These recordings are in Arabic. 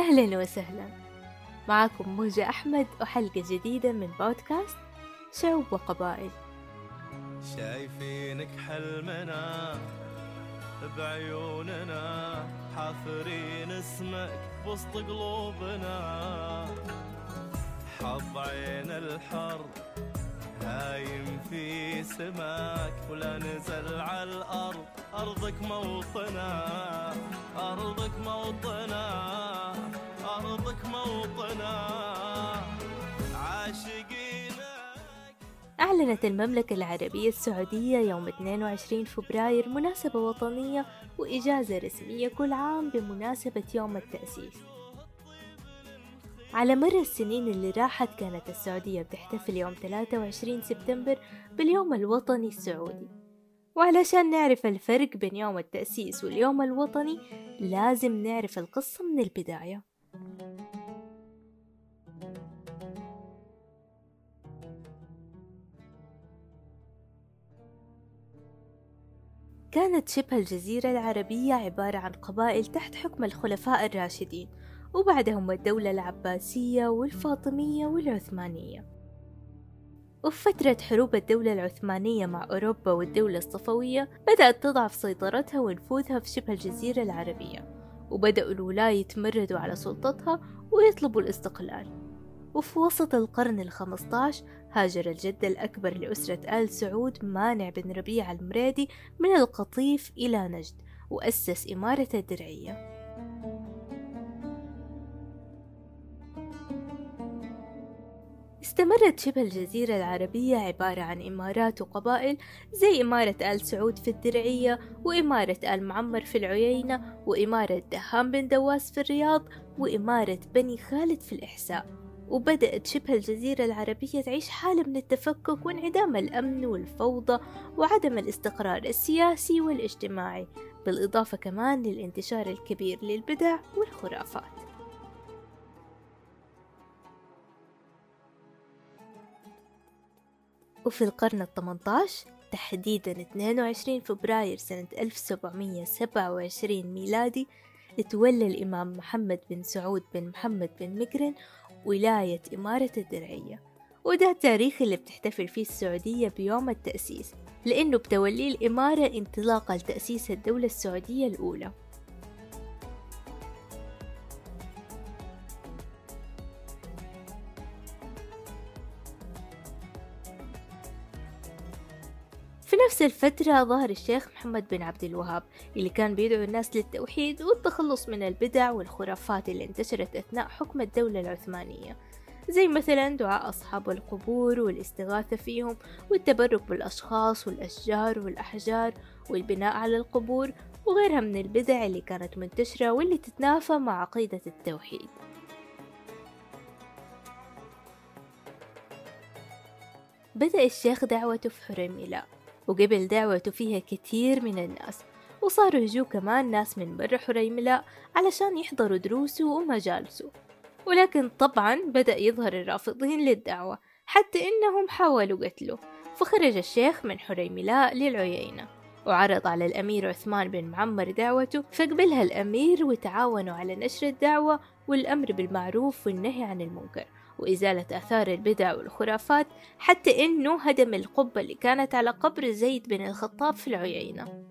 أهلا وسهلا. معكم موجة أحمد وحلقة جديدة من بودكاست شعوب وقبائل. شايفينك حلمنا بعيوننا حافرين اسمك وسط قلوبنا. حظ عين الحر هايم في سماك ولا نزل على الأرض. أرضك موطنا أرضك موطنا أرضك موطنا عاشقينك أعلنت المملكة العربية السعودية يوم 22 فبراير مناسبة وطنية وإجازة رسمية كل عام بمناسبة يوم التأسيس. على مر السنين اللي راحت كانت السعودية بتحتفل يوم 23 سبتمبر باليوم الوطني السعودي. وعلشان نعرف الفرق بين يوم التأسيس واليوم الوطني لازم نعرف القصة من البداية. كانت شبه الجزيرة العربية عبارة عن قبائل تحت حكم الخلفاء الراشدين وبعدهم الدولة العباسية والفاطمية والعثمانية. وفي فترة حروب الدولة العثمانية مع أوروبا والدولة الصفوية بدأت تضعف سيطرتها ونفوذها في شبه الجزيرة العربية. وبدأوا الولاة يتمردوا على سلطتها ويطلبوا الاستقلال. وفي وسط القرن الخمسة عشر هاجر الجد الأكبر لأسرة آل سعود مانع بن ربيع المريدي من القطيف إلى نجد وأسس إمارة الدرعية. استمرت شبه الجزيرة العربية عبارة عن إمارات وقبائل زي إمارة آل سعود في الدرعية وإمارة آل معمر في العيينة وإمارة دهام بن دواس في الرياض وإمارة بني خالد في الإحساء. وبدأت شبه الجزيرة العربية تعيش حالة من التفكك وانعدام الأمن والفوضى وعدم الاستقرار السياسي والاجتماعي بالإضافة كمان للانتشار الكبير للبدع والخرافات. وفي القرن الثمنتاش تحديدا 22 فبراير سنة 1727 ميلادي تولى الإمام محمد بن سعود بن محمد بن مقرن ولاية إمارة الدرعية. وده التاريخ اللي بتحتفل فيه السعودية بيوم التأسيس لأنه بتوليه الإمارة انطلاقا لتأسيس الدولة السعودية الأولى. الفترة ظهر الشيخ محمد بن عبد الوهاب اللي كان بيدعو الناس للتوحيد والتخلص من البدع والخرافات اللي انتشرت أثناء حكم الدولة العثمانية. زي مثلا دعاء أصحاب القبور والاستغاثة فيهم والتبرك بالأشخاص والأشجار والأحجار والبناء على القبور وغيرها من البدع اللي كانت منتشرة واللي تتنافى مع عقيدة التوحيد. بدأ الشيخ دعوته في حريميلاء وقبل دعوته فيها كتير من الناس. وصاروا يجوا كمان ناس من برا حريملاء علشان يحضروا دروسه ومجالسه. ولكن طبعا بدأ يظهر الرافضين للدعوة حتى إنهم حاولوا قتله. فخرج الشيخ من حريملاء للعيينة وعرض على الأمير عثمان بن معمر دعوته فقبلها الأمير وتعاونوا على نشر الدعوة والأمر بالمعروف والنهي عن المنكر. وإزالة آثار البدع والخرافات حتى إنه هدم القبة اللي كانت على قبر زيد بن الخطاب في العيينة.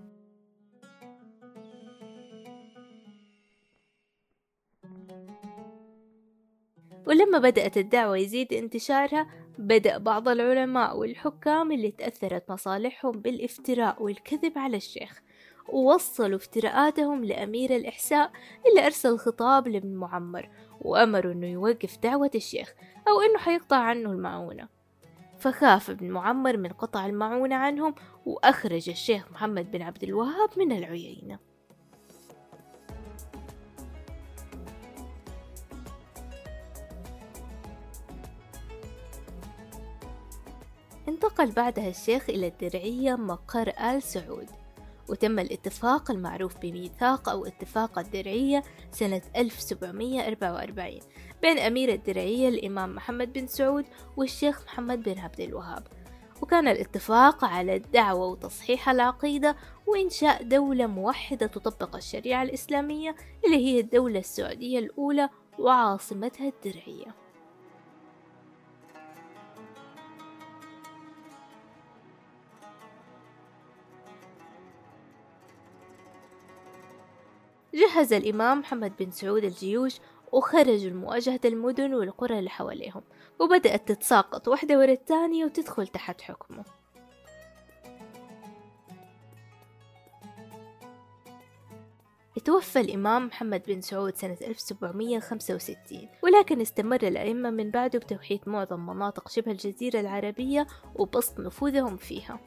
ولما بدأت الدعوة يزيد انتشارها بدأ بعض العلماء والحكام اللي تأثرت مصالحهم بالافتراء والكذب على الشيخ. ووصلوا افتراءاتهم لأمير الإحساء اللي أرسل خطاب لابن معمر وأمروا أنه يوقف دعوة الشيخ أو أنه حيقطع عنه المعونة. فخاف ابن معمر من قطع المعونة عنهم وأخرج الشيخ محمد بن عبد الوهاب من العيينة. انتقل بعدها الشيخ إلى الدرعية مقر آل سعود. وتم الاتفاق المعروف بميثاق أو اتفاق الدرعية سنة 1744 بين أمير الدرعية الإمام محمد بن سعود والشيخ محمد بن عبد الوهاب. وكان الاتفاق على الدعوة وتصحيح العقيدة وإنشاء دولة موحدة تطبق الشريعة الإسلامية اللي هي الدولة السعودية الأولى وعاصمتها الدرعية. جهز الإمام محمد بن سعود الجيوش وخرجوا لمواجهة المدن والقرى اللي حواليهم وبدأت تتساقط واحدة ورا الثانية وتدخل تحت حكمه. توفى الإمام محمد بن سعود سنة 1765 ولكن استمر الأئمة من بعده بتوحيد معظم مناطق شبه الجزيرة العربية وبسط نفوذهم فيها.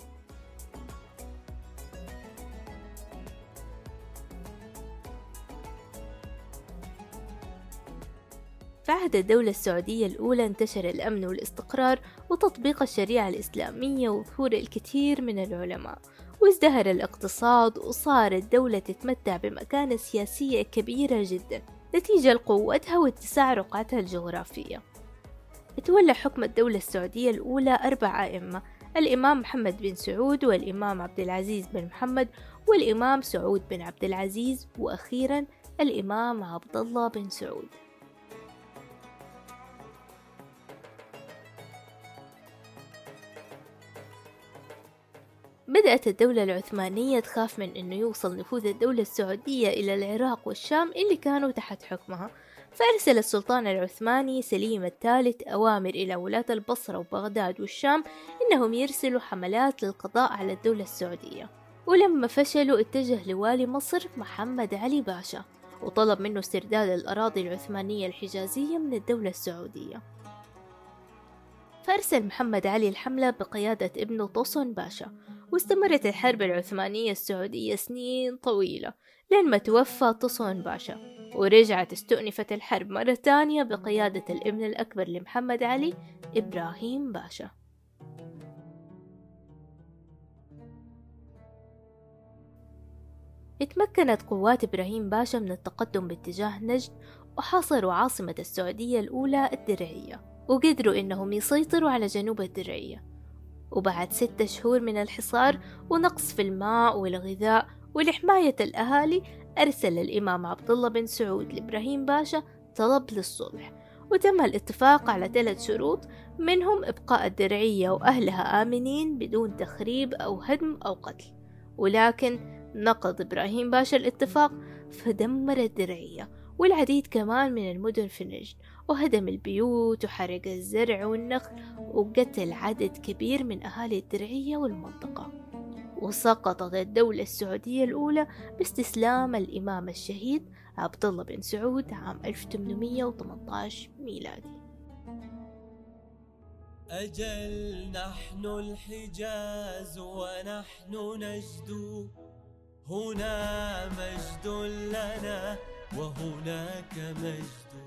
في عهد الدولة السعودية الأولى انتشر الأمن والاستقرار وتطبيق الشريعة الإسلامية وظهور الكثير من العلماء. وازدهر الاقتصاد وصار الدولة تتمتع بمكانة سياسية كبيرة جدا نتيجة لقوتها واتساع رقعتها الجغرافية. تولى حكم الدولة السعودية الأولى أربع أئمة الإمام محمد بن سعود والإمام عبد العزيز بن محمد والإمام سعود بن عبد العزيز وأخيرا الإمام عبد الله بن سعود. بدأت الدولة العثمانية تخاف من أنه يوصل نفوذ الدولة السعودية إلى العراق والشام اللي كانوا تحت حكمها. فأرسل السلطان العثماني سليم الثالث أوامر إلى ولاة البصرة وبغداد والشام إنهم يرسلوا حملات للقضاء على الدولة السعودية. ولما فشلوا اتجه لوالي مصر محمد علي باشا وطلب منه استرداد الأراضي العثمانية الحجازية من الدولة السعودية. فأرسل محمد علي الحملة بقيادة ابنه طوسون باشا واستمرت الحرب العثمانية السعودية سنين طويلة لين ما توفى طوسون باشا ورجعت استؤنفت الحرب مرة تانية بقيادة الإبن الأكبر لمحمد علي إبراهيم باشا. اتمكنت قوات إبراهيم باشا من التقدم باتجاه نجد وحاصروا عاصمة السعودية الأولى الدرعية وقدروا إنهم يسيطروا على جنوب الدرعية. وبعد ستة شهور من الحصار ونقص في الماء والغذاء ولحماية الأهالي أرسل الإمام عبد الله بن سعود لإبراهيم باشا طلب للصلح وتم الاتفاق على ثلاث شروط منهم إبقاء الدرعية وأهلها آمنين بدون تخريب أو هدم أو قتل. ولكن نقض إبراهيم باشا الاتفاق فدمر الدرعية والعديد كمان من المدن في نجد وهدم البيوت وحرق الزرع والنخل وقتل عدد كبير من أهالي الدرعية والمنطقة. وسقطت الدولة السعودية الأولى باستسلام الإمام الشهيد عبد الله بن سعود عام 1818 ميلادي. أجل نحن الحجاز ونحن نجد. هنا مجد لنا وهناك مجد.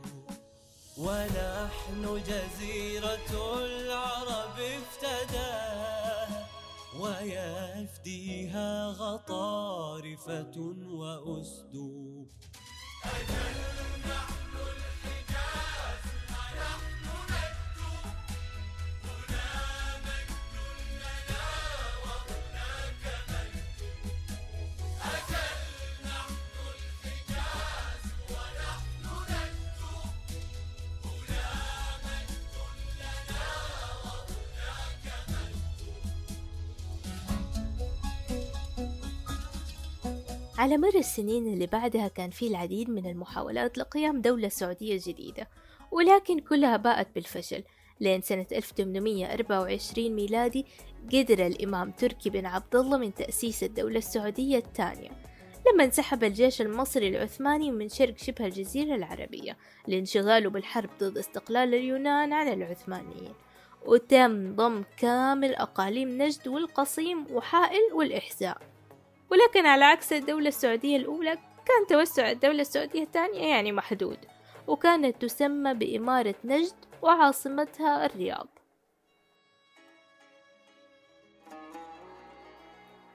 ونحن جزيرة العرب افتداها ويفديها غطارفة وأسد أجل على مر السنين اللي بعدها كان في العديد من المحاولات لقيام دولة سعودية جديدة ولكن كلها باءت بالفشل لين سنة 1824 ميلادي قدر الإمام تركي بن عبد الله من تأسيس الدولة السعودية الثانية لما انسحب الجيش المصري العثماني من شرق شبه الجزيرة العربية لانشغاله بالحرب ضد استقلال اليونان على العثمانيين وتم ضم كامل أقاليم نجد والقصيم وحائل والإحساء ولكن على عكس الدولة السعودية الأولى كان توسع الدولة السعودية الثانية يعني محدود وكانت تسمى بإمارة نجد وعاصمتها الرياض.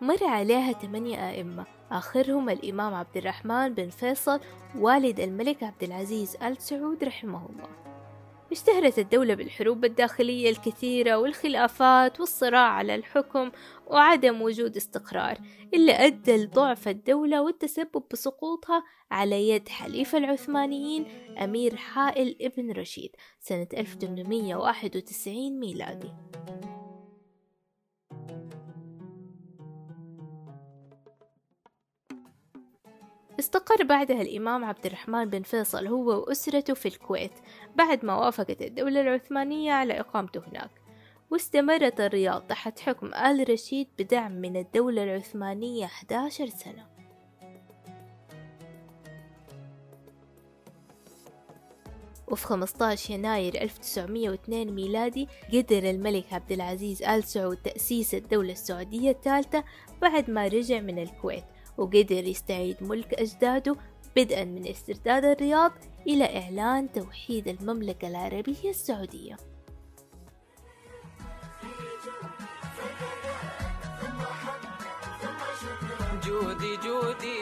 مر عليها ثمانية أئمة آخرهم الإمام عبد الرحمن بن فيصل والد الملك عبد العزيز آل سعود رحمه الله اشتهرت الدولة بالحروب الداخلية الكثيرة والخلافات والصراع على الحكم وعدم وجود استقرار اللي أدى لضعف الدولة والتسبب بسقوطها على يد حليف العثمانيين أمير حائل ابن رشيد سنة 1891 ميلادي. استقر بعدها الإمام عبد الرحمن بن فيصل هو وأسرته في الكويت بعد ما وافقت الدولة العثمانية على إقامته هناك. واستمرت الرياض تحت حكم آل رشيد بدعم من الدولة العثمانية 11 سنة. وفي 15 يناير 1902 ميلادي قدر الملك عبد العزيز آل سعود تأسيس الدولة السعودية الثالثة بعد ما رجع من الكويت. وقدر يستعيد ملك أجداده بدءا من استرداد الرياض إلى إعلان توحيد المملكة العربية السعودية. جودي جودي.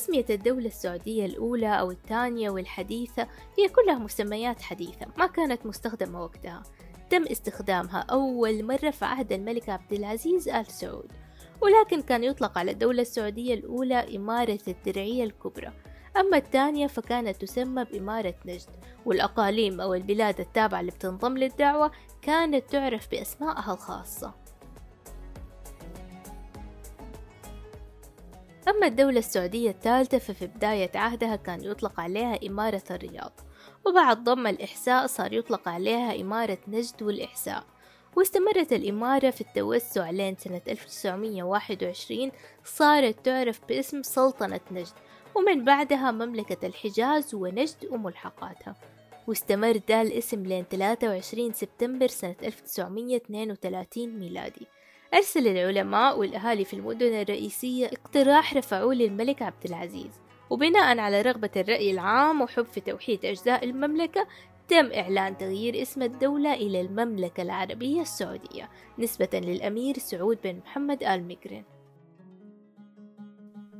تسمية الدولة السعودية الأولى أو الثانية والحديثة هي كلها مسميات حديثة ما كانت مستخدمة وقتها. تم استخدامها أول مرة في عهد الملك عبد العزيز آل سعود ولكن كان يطلق على الدولة السعودية الأولى إمارة الدرعية الكبرى. أما الثانية فكانت تسمى بإمارة نجد والأقاليم أو البلاد التابعة اللي بتنضم للدعوة كانت تعرف بأسمائها الخاصة. أما الدولة السعودية الثالثة ففي بداية عهدها كان يطلق عليها إمارة الرياض وبعد ضم الإحساء صار يطلق عليها إمارة نجد والإحساء واستمرت الإمارة في التوسع لين سنة 1921 صارت تعرف باسم سلطنة نجد ومن بعدها مملكة الحجاز ونجد وملحقاتها واستمر دا الاسم لين 23 سبتمبر سنة 1932 ميلادي. أرسل العلماء والأهالي في المدن الرئيسية اقتراح رفعوه للملك عبد العزيز. وبناء على رغبة الرأي العام وحب في توحيد أجزاء المملكة تم إعلان تغيير اسم الدولة إلى المملكة العربية السعودية نسبة للأمير سعود بن محمد آل مقرن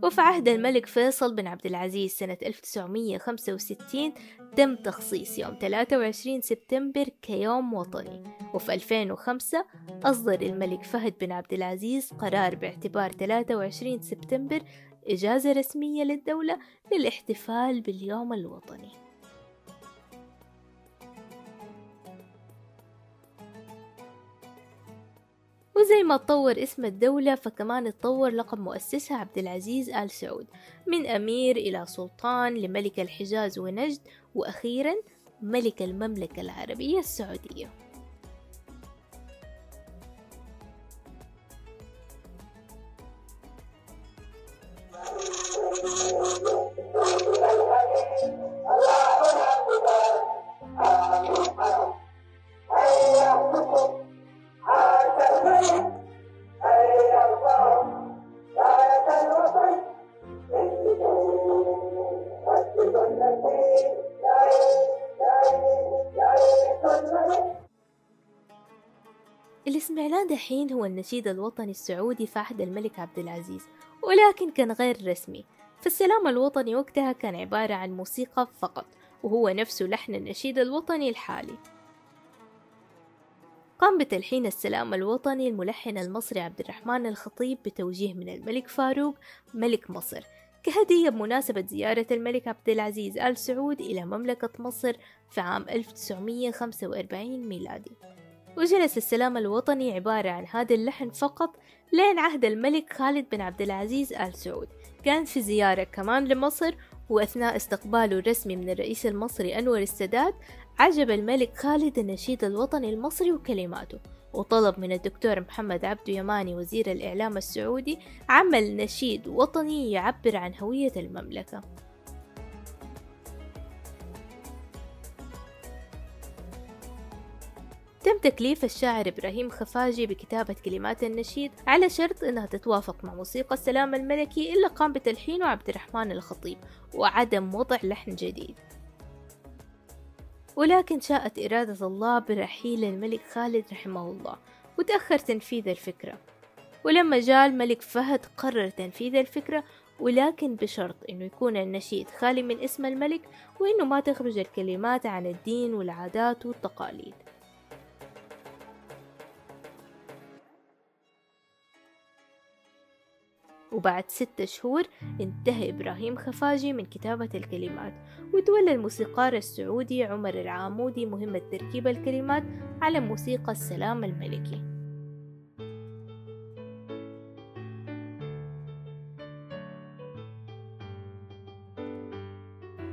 وفي عهد الملك فيصل بن عبد العزيز سنة 1965 تم تخصيص يوم 23 سبتمبر كيوم وطني. وفي 2005 أصدر الملك فهد بن عبد العزيز قرار باعتبار 23 سبتمبر إجازة رسمية للدولة للاحتفال باليوم الوطني. وزي ما تطور اسم الدولة فكمان اتطور لقب مؤسسها عبد العزيز آل سعود. من أمير إلى سلطان لملك الحجاز ونجد وأخيرا ملك المملكة العربية السعودية. اللي سمعناه دحين هو النشيد الوطني السعودي في عهد الملك عبد العزيز ولكن كان غير رسمي. فالسلام الوطني وقتها كان عبارة عن موسيقى فقط وهو نفسه لحن النشيد الوطني الحالي. قام بتلحين السلام الوطني الملحن المصري عبد الرحمن الخطيب بتوجيه من الملك فاروق ملك مصر. كهدية بمناسبة زيارة الملك عبد العزيز آل سعود إلى مملكة مصر في عام 1945 ميلادي. وجلس السلام الوطني عبارة عن هذا اللحن فقط لين عهد الملك خالد بن عبد العزيز آل سعود. كان في زيارة كمان لمصر وأثناء استقباله الرسمي من الرئيس المصري أنور السادات عجب الملك خالد النشيد الوطني المصري وكلماته. وطلب من الدكتور محمد عبده يماني وزير الإعلام السعودي عمل نشيد وطني يعبر عن هوية المملكة. تم تكليف الشاعر إبراهيم خفاجي بكتابة كلمات النشيد على شرط أنها تتوافق مع موسيقى السلام الملكي إلا قام بتلحينه عبد الرحمن الخطيب وعدم وضع لحن جديد. ولكن شاءت إرادة الله برحيل الملك خالد رحمه الله وتأخر تنفيذ الفكرة. ولما جاء الملك فهد قرر تنفيذ الفكرة ولكن بشرط إنه يكون النشيد خالي من اسم الملك وإنه ما تخرج الكلمات عن الدين والعادات والتقاليد. وبعد ستة شهور انتهى إبراهيم خفاجي من كتابة الكلمات وتولى الموسيقار السعودي عمر العامودي مهمة تركيب الكلمات على موسيقى السلام الملكي.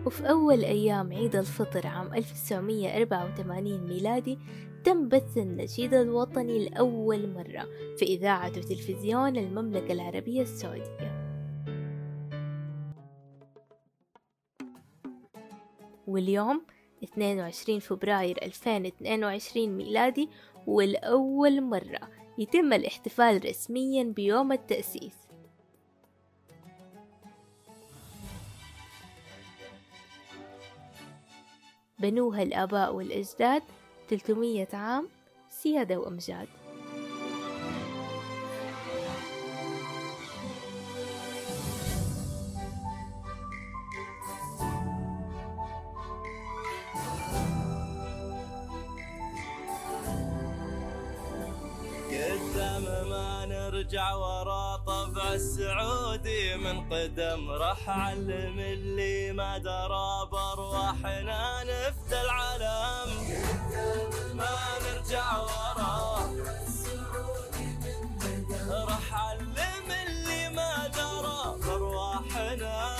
وفي أول أيام عيد الفطر عام 1984 ميلادي تم بث النشيد الوطني لأول مرة في إذاعة وتلفزيون المملكة العربية السعودية. واليوم 22 فبراير 2022 ميلادي والأول مرة يتم الاحتفال رسميا بيوم التأسيس. بنوها الآباء والأجداد 300 عام سيادة وأمجاد. قدام ما نرجع ورا طبع السعودي من قدم راح علم اللي ما درى بارواحنا نفدى العالم ما نرجع ورا. راح علم اللي ما درى. ارواحنا